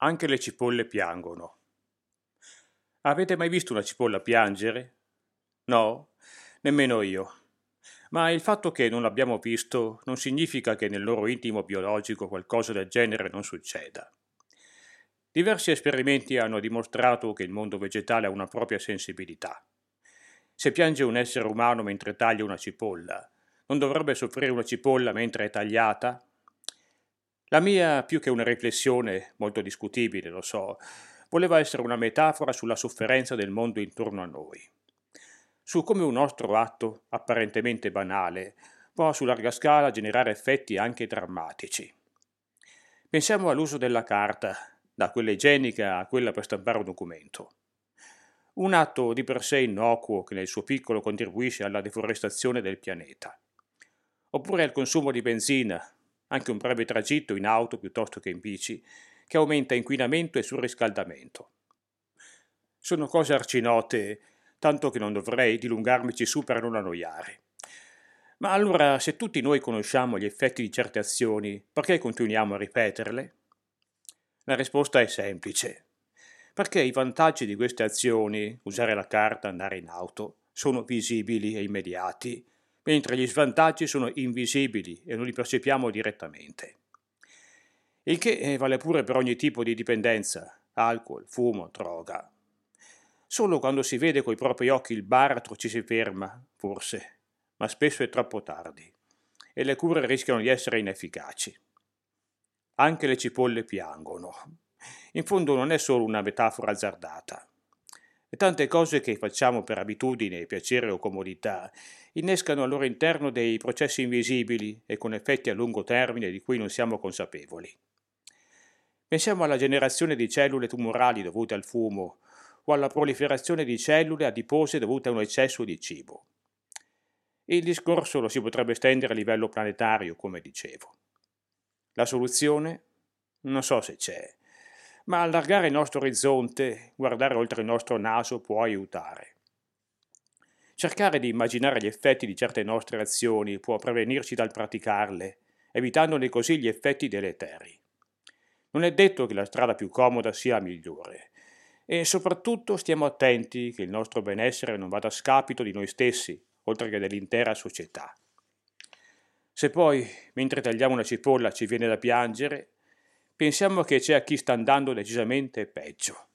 Anche le cipolle piangono. Avete mai visto una cipolla piangere? No, nemmeno io. Ma il fatto che non l'abbiamo visto non significa che nel loro intimo biologico qualcosa del genere non succeda. Diversi esperimenti hanno dimostrato che il mondo vegetale ha una propria sensibilità. Se piange un essere umano mentre taglia una cipolla, non dovrebbe soffrire una cipolla mentre è tagliata? La mia, più che una riflessione, molto discutibile, lo so, voleva essere una metafora sulla sofferenza del mondo intorno a noi. Su come un nostro atto, apparentemente banale, può su larga scala generare effetti anche drammatici. Pensiamo all'uso della carta, da quella igienica a quella per stampare un documento. Un atto di per sé innocuo che nel suo piccolo contribuisce alla deforestazione del pianeta. Oppure al consumo di benzina, anche un breve tragitto in auto piuttosto che in bici, che aumenta inquinamento e surriscaldamento. Sono cose arcinote, tanto che non dovrei dilungarmici su per non annoiare. Ma allora, se tutti noi conosciamo gli effetti di certe azioni, perché continuiamo a ripeterle? La risposta è semplice. Perché i vantaggi di queste azioni, usare la carta, andare in auto, sono visibili e immediati, mentre gli svantaggi sono invisibili e non li percepiamo direttamente. Il che eh, vale pure per ogni tipo di dipendenza, alcol, fumo, droga. Solo quando si vede coi propri occhi il baratro ci si ferma, forse, ma spesso è troppo tardi e le cure rischiano di essere inefficaci. Anche le cipolle piangono. In fondo non è solo una metafora azzardata. E tante cose che facciamo per abitudine, piacere o comodità innescano al loro interno dei processi invisibili e con effetti a lungo termine di cui non siamo consapevoli. Pensiamo alla generazione di cellule tumorali dovute al fumo o alla proliferazione di cellule adipose dovute a un eccesso di cibo. Il discorso lo si potrebbe estendere a livello planetario, come dicevo. La soluzione? Non so se c'è, ma allargare il nostro orizzonte, guardare oltre il nostro naso può aiutare. Cercare di immaginare gli effetti di certe nostre azioni può prevenirci dal praticarle, evitandone così gli effetti deleteri. Non è detto che la strada più comoda sia la migliore, e soprattutto stiamo attenti che il nostro benessere non vada a scapito di noi stessi, oltre che dell'intera società. Se poi, mentre tagliamo una cipolla, ci viene da piangere, pensiamo che c'è a chi sta andando decisamente peggio.